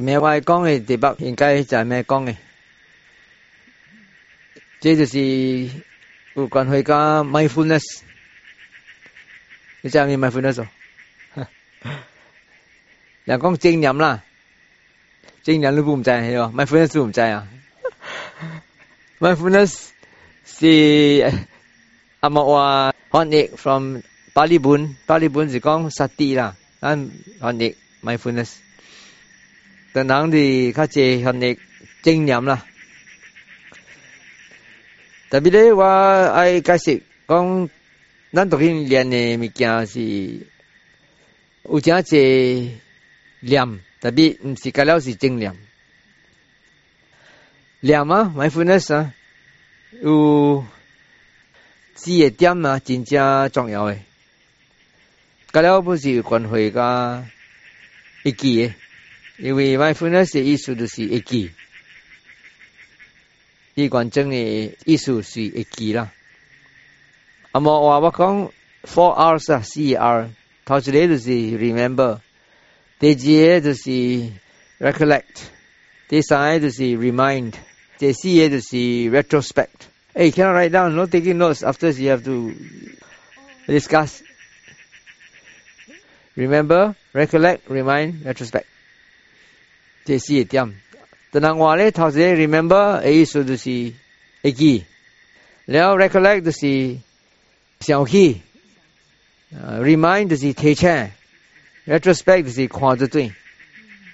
咩歪講嘅第八應該就係咩講嘅？這就是有關回家 mindfulness。你知唔知 mindfulness？人講正念啦，正念你都唔知係喎，mindfulness 都唔知啊。mindfulness 是阿莫話翻譯 from 巴利本，巴利本是講實地啦，但翻譯 mindfulness。等等啲較濟行業經驗啦。特別咧，我愛解釋講，咱讀經念嘅物件是有真濟念，特別毋是解了是正念。念啊，mindfulness 啊，有四個點啊，真正重要嘅。解了不是關係甲會記嘅。因为 mindfulness 的意思就是一记，伊完整的意思是一记啦。啊，莫话我讲 four hours 啊，C R，头一个就是 remember，第二个就是 recollect，第三个就是 remind，第四个就是 retrospect。Hey, cannot write down, no taking notes. After you have to discuss. Remember, recollect, remind, retrospect. 这是一点。但那我嘞头先 remember 的意思就是会记，然后 recollect remind 就是想起，remind 就是提醒，retrospect 就是看着对。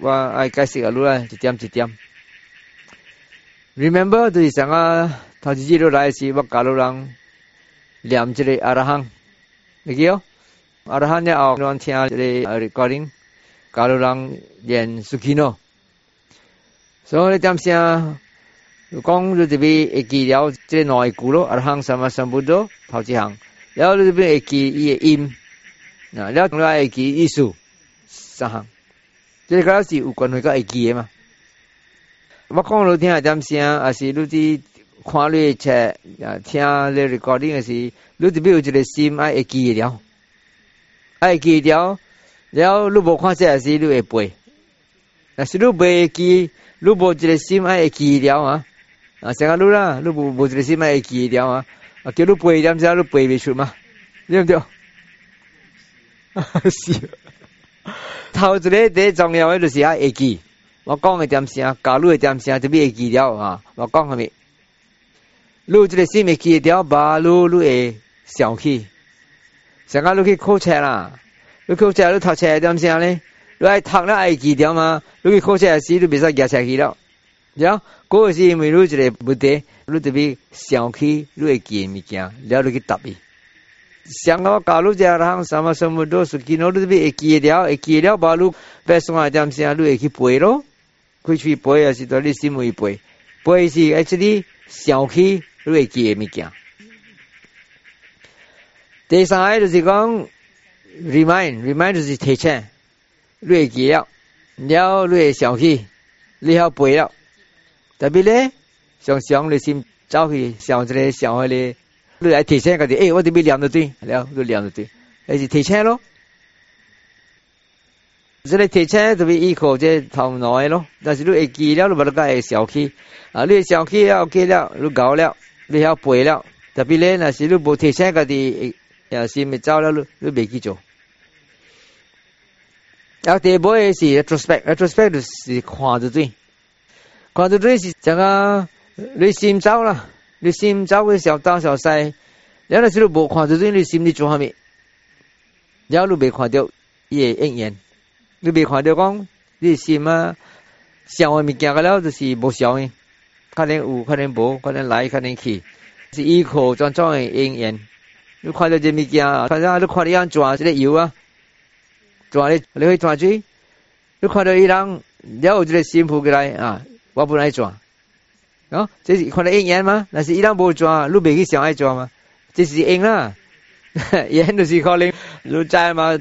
我爱解释个路啦，一点一点。remember 就是想啊，头先记录来是我教路人念这个阿拉汉，你记哦。阿拉汉了后，我听这个 recording，教路人念苏基诺。所以你点声，讲你这边会记了，这拿一股咯，二行什么什么不做，跑几行，然后你这边会记伊也音，然了另外耳机意思，三行？这个是有关那个记的嘛？我讲你听下点声，还是你啲看你的车啊，听你 recording 是，你这边有个心爱耳机了，爱记机了，然后你冇看这还是你会背？若是汝未记，汝无一个心爱会记了啊。啊，像啊汝啦，汝无无一个心爱会记了啊。啊，叫汝背点啥汝背未出吗？对毋对？啊，是。头一个最重要诶著是啊，会记。我讲个点啥，教汝个点啥，汝未记了啊。我讲个物。汝有一个心会记了，把汝汝会想起。像啊汝去考车啦，汝考车汝读册点啥呢？你爱读了爱记点嘛？如果考试时是，你别再记下去了。过考是因为你一个不的，你特别想起你会记的物件，然后录去答呗。想啊，假如在银行什么什么都是记录你特别会记了，会记了把路别送来点些，你会去背咯。过去背也是在你心里背，背是在这里想起你会记的物件。第三个就是讲 remind，remind 就是提醒。累极了，然后累小气，你还背了，特别咧，想想内心走去想一个上海嘞，你来提醒个己，诶，我这边量着对，了，都念着对，那是提醒咯，这里提车这边一口这头脑的咯，但是你会记了，你把它搞会小气，啊，你小气了，记了，你搞了，你会背了，特别咧，那是你不提车己，诶，又心没走了，你你没去做。要第一步也是 retrospect，retrospect 就是看住对，看住对是怎个？你心早啦，你心早会小大小细，然后时候无看住对，你心里做下面，有都别看到，伊也姻缘，你别看到讲，你心啊，想上物件个了就是无想相，可能有，可能无，可能来，可能去，是依靠种种的姻缘，你看到这物件，啊，看到看你样怎，这个有啊。抓你，你会抓谁？你看到一人，了，有一个辛苦过来啊，我不来抓啊。这是看到烟吗？那是一人不抓，你没去想爱抓吗？这是因啦，烟 就是可能在嘛，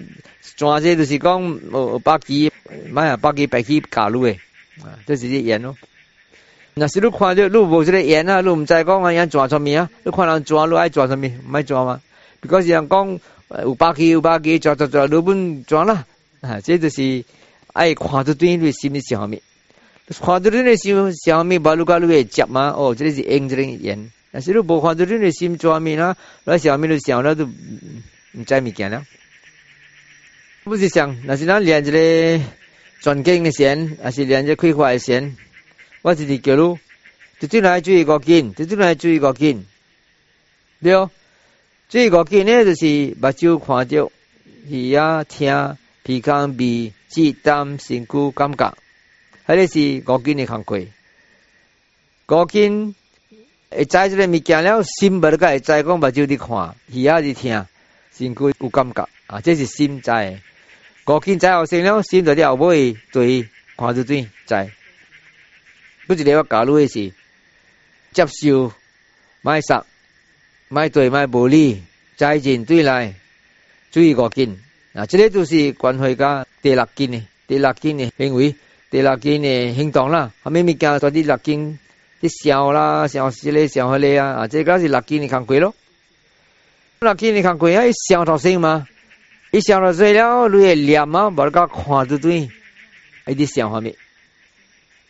抓些就是讲白鸡，买百几白几嘎路的啊，这是烟咯。那是你看到，你无这个烟啊，你唔在讲啊，烟抓上物啊，你看人抓，你爱抓上物，毋爱抓吗？如果是讲。有把给，有把给，抓抓抓，老板抓啦！啊，这就是爱看着对内心的项目面，看着对内心项目面，把路高路会接嘛？哦，这里是眼睛眼，但是你不看着对内心项目面啦，那项目面都上了都，唔再咪见啦。不是想，那是咱两只嘞，转经的线，还是两只开花的线？我是你走路，这边来注意个筋，这边来注意个对哦。最五键呢就是目睭看着，耳仔听，鼻腔鼻，舌淡身躯感觉，迄个是五金的康贵。五金会知即个物件了，心唔会知讲目睭伫看，耳仔伫听，身躯有感觉，啊，即是心在。五金再后生了，心在了又唔会对，看住对在，不如你话假的是接受买实。卖对卖无理，财进对来，水五斤。啊，这个就是关怀家第六斤呢，第六斤呢，因为第六斤呢行动啦，后面物件做第六斤，啲笑啦，笑死你，笑下你啊，啊，这个是六斤的工贵咯。六斤的工贵啊，一笑到声嘛，一笑到水了，你会念啊，无个看得对，一啲笑下面。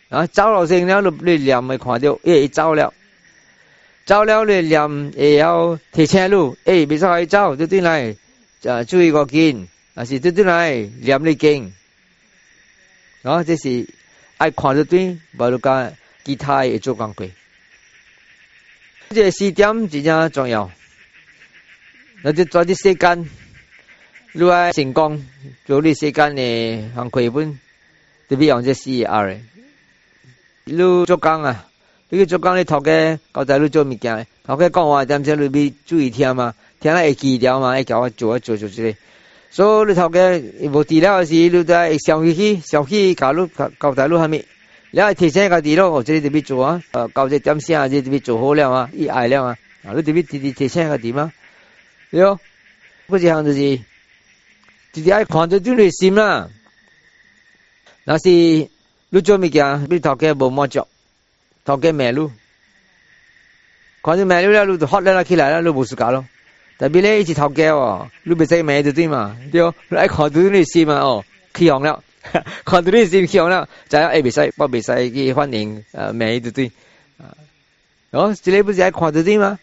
啊，走到声了，你念咪看到，一走了。着了力量会晓提车路，诶，别使去走，对对来，啊，注意个筋，啊是对对来，念你经，然后这是爱看着对，无如讲其他会做工过。这四点真正重要，那就抓啲时间，如果成功做你时间呢，行亏本，特别用这 C R，你做工啊。你做讲你头家交代你做物件，头家讲话点在里边注意听嘛，听了会记了嘛，会叫我做做做这里。所以你头家无资料是你在上回去上去搞路搞搞台路下面，你提声个资咯，我这里这边做啊，交只点线啊这边做好了嘛，易爱了嘛，你这边提提提声个点啊？哟，不是行就是直接挨狂在中里线嘛。那是你做物件，你头家无满足。thằng cái mẹ luôn còn cái mẹ luôn ra luôn hót lên là khi lại là luôn bù sụt cả luôn tại vì lấy chỉ thằng cái à bị say mẹ từ tin mà điều lại còn từ này xin mà ờ hỏng rồi còn từ này xin khi hỏng rồi chả ai bị say bao bị say cái hoan nghênh mẹ từ tin đó chỉ lấy bây giờ còn từ tin mà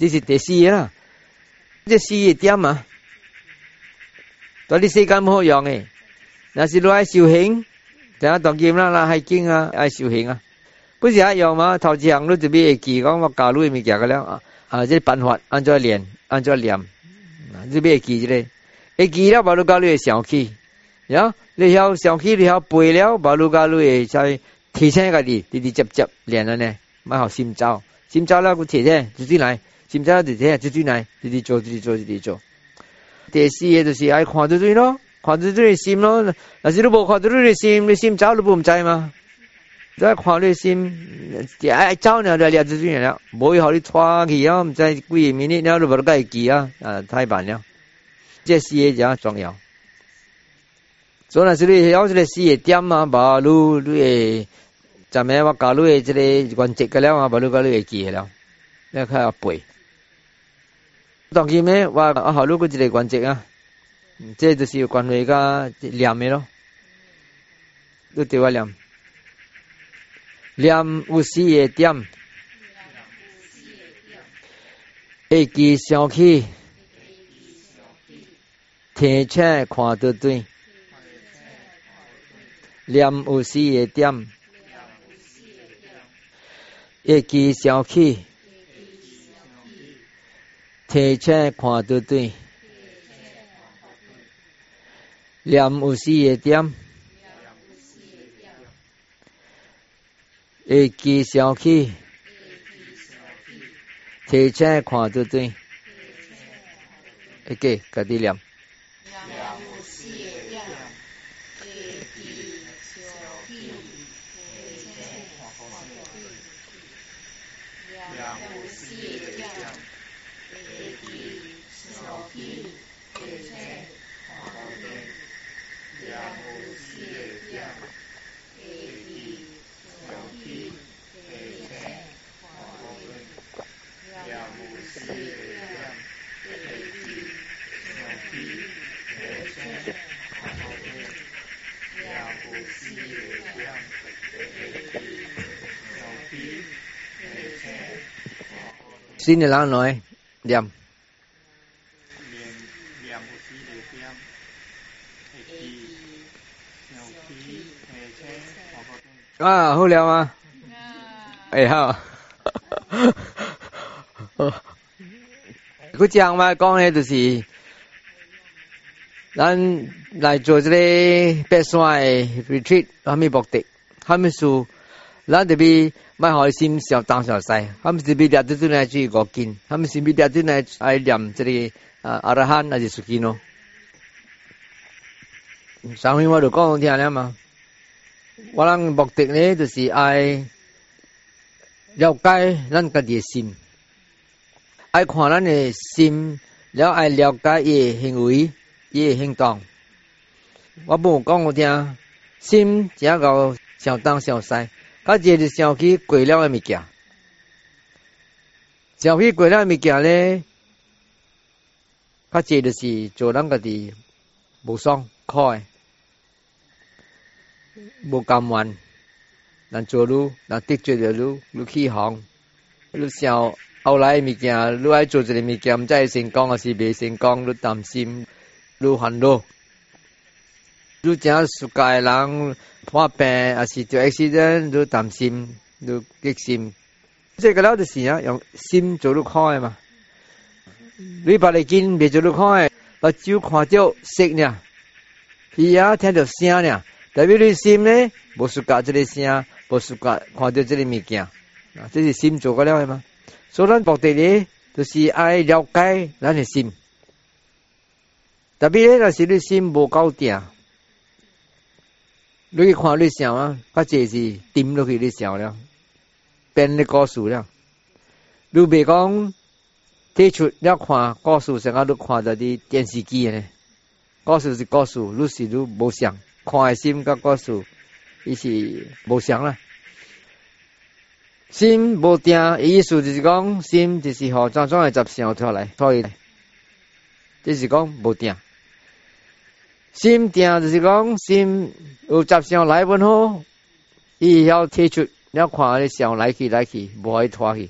chỉ là để xí là chỉ xí điểm mà đó đi xí cái không hỏng ấy là chỉ loại siêu hình 等下當劍啦，啦係經啊，係肇慶啊。不是一样嘛？头资行你就咩记？讲我教你咪夹个了啊即系办法按照练，按照练，做咩记住个，一记了，把路教你会起，气，呀！你又想起，你又背了，把路教你会再提升个啲，滴滴接接练了呢，蛮好心照，心照啦个姐姐就啲来，心照个姐姐就啲嚟，啲啲做，啲啲做，啲啲做。第四个就是爱看咗啲咯，看咗啲嚟心咯，但是你无看咗啲嚟心，你心照你不唔制嘛？在看热心，哎，爱走啊！你啊，只水了，不会好哩，抓去啊！毋知明天呢？你无唔该记啊！啊，太慢了。这事业真样重要？所以呢，这里要这个事业点啊，把路路诶，咱们我搞路诶，这个原则噶了嘛，把路个路会记起了。你看阿贝，当起咩？哇！啊好路个这个原则啊，这都是关节噶凉咪咯？都调要凉。liam u si ye tiam e ki xiao ki thiên che khóa tư tuyên liam u si ye tiam e ki xiao ki thiên che khóa tư tuyên liam u si ye tiam 会记小气，提前看对不对？哎，给，搞定 Xin là nói điểm. À, hú liao à. Ấy ha. Cứ chẳng mà con này thì gì? 咱来做这个白山的 retreat，还没目的，还没输，咱这边。咪開心上當上西，他們是比較對那句國經，他們是比較對那愛念這裡啊阿拉罕那是屬經咯。上回我就講聽了嘛，我諗目的呢就是愛了解咱家己嘅心，愛看咱嘅心，了愛了解伊嘅行為，伊嘅行動。我冇講我聽，心只夠上當上西。ก็เจริญเสียงี่อกล้วแล้วไม่เกี่ยเสียงคือกล้วยแ้วไม่เกี่ยเลยก็เจริญสิจูนังกตดีบุซองคอยบุกำวันนั่นจูรู้นั่นติดจูรู้รู้ขี้หงลู้เสียงเอาไรไม่เกี่ยรู้ไอ้จูจะไม่เกี่ยมใจสิงกองก็สิเบสิงกองลู้ตามซิมรู้ฮันโด拄见熟家人患病，还是就 a c c i d e n t 都担心，都急心。这个老就是呀，用心做看的嘛。你把嚟见别做的，把酒看掉，色呢？伊呀听到声呢，代表你心呢，无是搞这个声，无是搞看到这个物件，啊，这是心做过的嘛？所以咱目的呢，就是爱了解咱的心。特别呢，若是你心无够定。你去看你想啊，他只是顶落去你想了，变的高事了。你别讲，提出要看高事，什个都看在的电视机呢？高事是高事，你是你无想，看的心跟高事伊是无想啦。心无定，意思就是讲心就是好，种种的杂想出来，所以就是讲无定。心定就是讲心有杂想来不好，伊要提出，你要看你想来去来去，无可以拖去。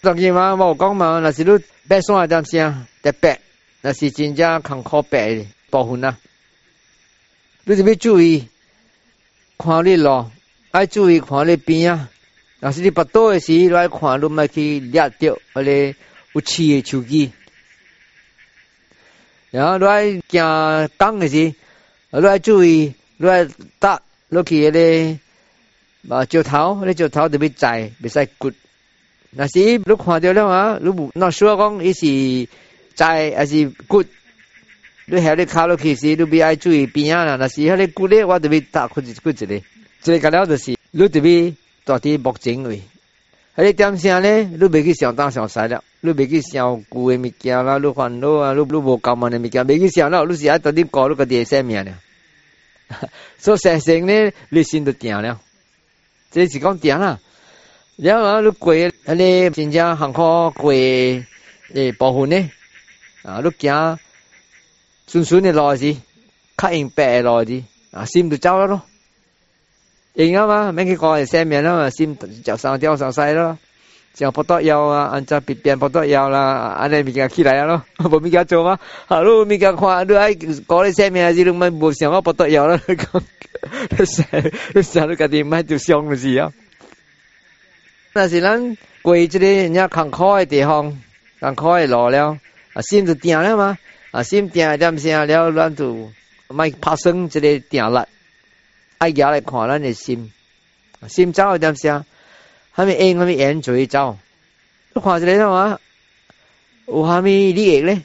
昨日嘛，我讲嘛，那是你白山点声特别，那是真正坎坷白的部分啊。你就要注意，看你咯，爱注意看你边啊。若是你不多的时，来看你咪去掠掉，或者有刺的手机。然后，你爱见等的时，你爱注意，你爱打落去的嘞。石头，那石头特别在，比使骨。那是你看到了啊，你不那 o t 讲，伊是在，还是骨。你还有那卡落去时，你别爱注意边啊。那是还有那骨裂，我特别搭骨子骨子里。最紧要的是，你特别到底目前为，那你点声呢？你别去上当上西了。ลูกเบกิเสียวกูเอมิเกียวแล้ลูกคอนโดลูกลูกโบกามันเอมิเกียวเบกิเสียวแล้วลูกเสียตอนนี้ก่อลูกก็เดียเสียเมีเนี่ย so เสียเสียงนี่ยลูกสินตัวเดียวแล้ว่สิ这是讲点啦แล้วลลูกกวยอันนี้จริงจังหังคอกวยเอ่อ保护呢啊ลูกเกีย顺顺的落去较硬白的落去啊心就走了咯应ส嘛งเด会生命了嘛心就上แล้ว像葡萄腰啊，安只扁扁葡萄腰啦，安尼物件起来啊咯，无物件做吗？哈喽，物件看，你爱搞你生命还你们无想啊？葡萄腰啦，你讲，你想，你想你家毋爱就伤的是啊？那是咱规这个人家坎坷的地方，坎坷的路了啊，心就定了吗？啊，心定一点声了，然后就咪拍算这个定力，爱行来看咱的心，心早有点声。他们应他们演嘴会都看一个话，么，有啥咪利益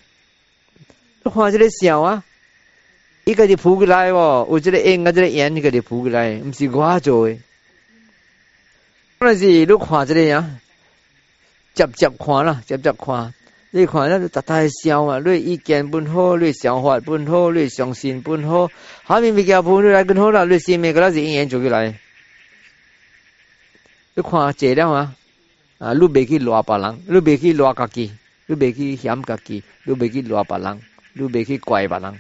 都看一个笑啊，一个就扑过来哦，有这个应啊，这个演，一个就扑过来，不是我做的，那是都看这个呀，接接看啦，接接看。你看，咱逐大笑啊，你意见不好，你想法不好，你相信不好，下面物朋友来跟好啦，你心面个那是因缘做起来。cái khoa chế đó mà à lúc bề kia loa bà lăng lúc bề kia loa cả kia lúc bề kia hiểm cả kia lúc bề kia loa bà lăng lúc bề kia quay bà lăng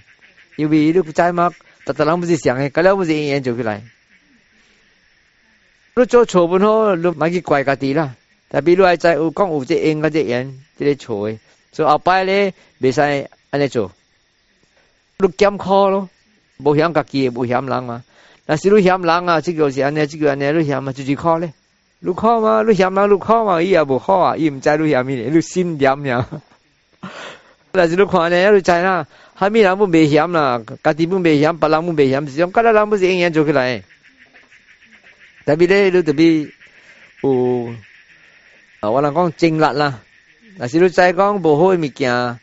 因为 lúc trái mà ta ta lăng bây giờ sáng ấy cái lúc bây giờ yên chịu cái này lúc cho chỗ bên hồ lúc mà kia quay cả tí la, tại vì lúc ai trái u con u chỉ yên cái chỉ yên chỉ để chỗ ấy so ở bài này bị sai anh ấy chỗ lúc kiếm khó luôn bảo hiểm cả kia bảo hiểm lăng mà là lúc hiểm lăng à chỉ kiểu gì anh ấy chỉ kiểu anh ấy lúc hiểm mà chỉ chỉ khó đấy 你看嘛，你嫌人你看嘛，伊也无好啊，伊毋知你嫌伊，你心念呀。但是你看呢，你知啦，虾米人不袂嫌啦，家己不袂嫌，别人不袂嫌，是种，家己人不是永远做起来。特别咧，你特别有啊，我人讲精力啦，但是你再讲无好诶物件，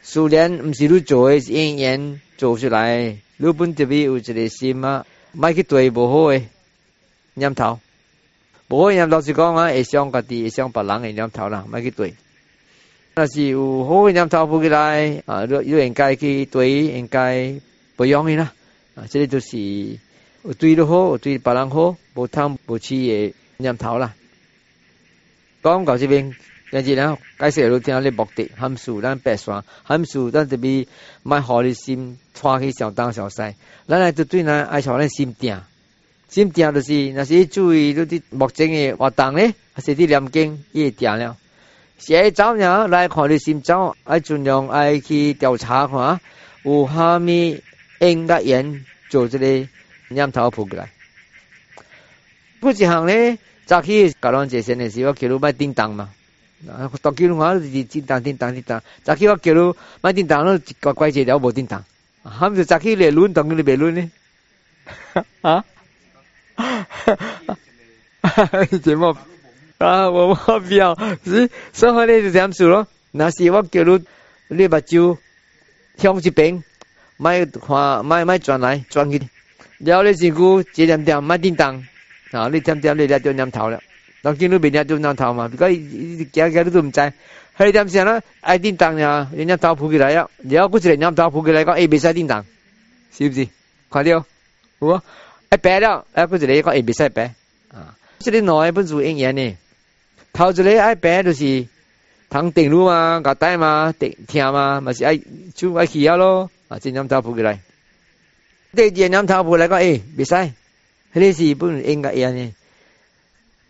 虽然毋是你做诶，是永远做出来，你本特别有一个心啊，莫去对无好诶念头。好人念，老实讲啊，会伤家己，会伤别人念头啦，买去对。若是有好人念头不起来啊，若如应该去对，应该不养伊啦。啊，这个就是有对的好，有对别人好，无贪无痴的念头啦。讲到这边，今日人解释老天爷的目的，含数咱白山，含数咱这边买好的心，穿去上当小西，咱来就对呢，爱操咱心点。心定就是，若是注意你啲目前嘅活動咧，還是啲念經，伊會定了。寫走人來看你心走，愛盡量愛去調查看，有蝦米因甲緣做即個念頭撲過來。不一項咧，早起甲咱這些嘅時，我叫你莫叮當嘛。當叫你看，是叮當叮當叮當。早起我叫你莫叮當，你乖乖一了無叮當。喊就早起來輪，當佢你袂輪呢？啊！节目啊，我我不要，是所以你就这样做咯。那是我叫你，你把酒向一边，卖看卖卖转来转去，然后你身躯一点点卖叮当，啊，你点点你了就念头了。เรากินรูปแบบนี้ดูน้ำเท้ามาก็แกแกรู้ตัวมันใจเฮ้ยจำเสียนะไอ้ดิ้นตังเนี่ยเนี่ยน้ำเท้าผูกกี่ไรอ่ะเดี๋ยวกูจะเล่นน้ำเท้าผูกกี่ไรก็เอ้ยไม่ใช่ดิ้นตังสิบสิขอเดียวหัว白了，哎，不是你讲 A 比使白啊？这些老哎不如用然呢？头一个爱白就是通顶路嘛，搞呆嘛，跌听嘛，嘛是爱就爱去啊咯啊！这羊毛草铺过来，这羊毛头铺来个哎，别赛，这里是不应该然呢？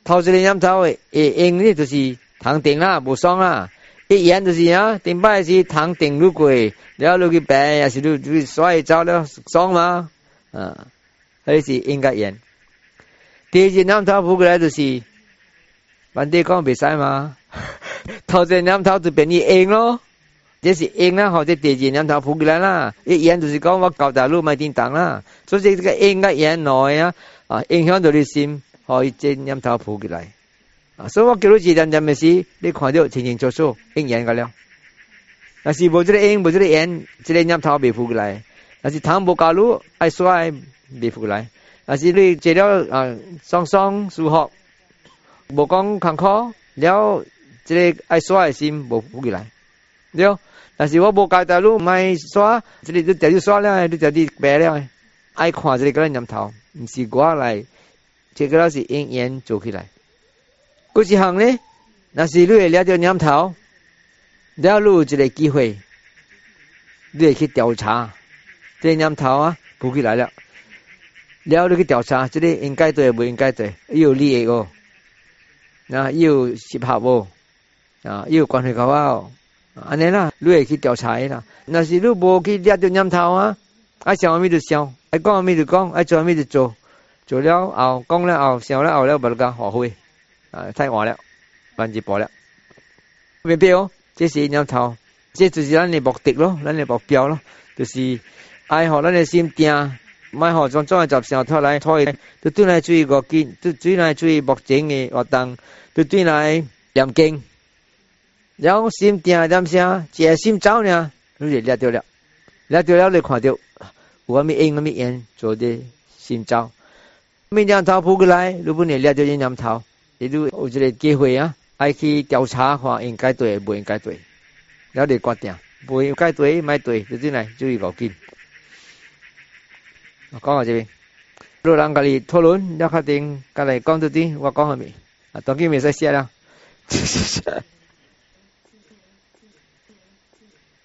头着来羊头草哎，应呢就是通顶啦，无爽啊！一言就是啊，顶摆是通顶路过，然后那去白也是就摔走了爽吗？啊？还是应该缘，第二件念头扑过来就是，问题讲没晒嘛，头一念头就变应咯，这是应啦，或者第二念头扑过来啦，一言就是讲我搞大路买电灯啦，所以这个应该缘来啊，啊影响到你心，可以这念头扑过来，啊，所以我叫你自点点的事，你看到清清楚楚应缘噶了，那是不这个阴，不这个缘，这个念头别扑过来，那是谈不搞流爱说爱。đi phục lại à chỉ đi chỉ đó à song song su học bộ con khăn khó nếu chỉ đi ai xóa xin bộ phục lại nếu là chỉ có bộ cái đại lúc mai xóa chỉ đi tôi đi xóa lại tôi đi bẻ lại ai khoa chỉ cái nhầm thầu không phải qua lại chỉ cái đó là yên yên 做起来嗰是行呢，那是你会了着念头，了你有一个机会，你会去调查，这念头啊，补起来了。了，你去调查，这里应该对，不应该对，伊利理哦。啊，伊有适合无？啊，伊有关系搞哦。安尼啦，你去调查伊啦。若是你无去抓着念头啊，爱想阿咪就想，爱讲阿咪就讲，爱做阿咪就做，做了后讲了后想了后了不就个后悔，啊，太晚了，文一步了，必哦，这是念头，这就是咱的目的咯，咱的目标咯，就是爱学咱的心定。买好装装喺集上拖来拖去，都转来注意个肩，都转来注意目前的活动，都转来念经，然后心定点声，即系心走呢？你就列掉了，列掉了你看到，我咪应咪应做的心跳。咪将头扑过来，如果你列咗啲凉头，你都有一个机会啊，爱去调查话应该对，不应该对，了你决定，不应该对唔对，就进来注意个肩。讲到这边，若人家己讨论了确定，家来讲到底，我讲下面，啊，当今未使写了。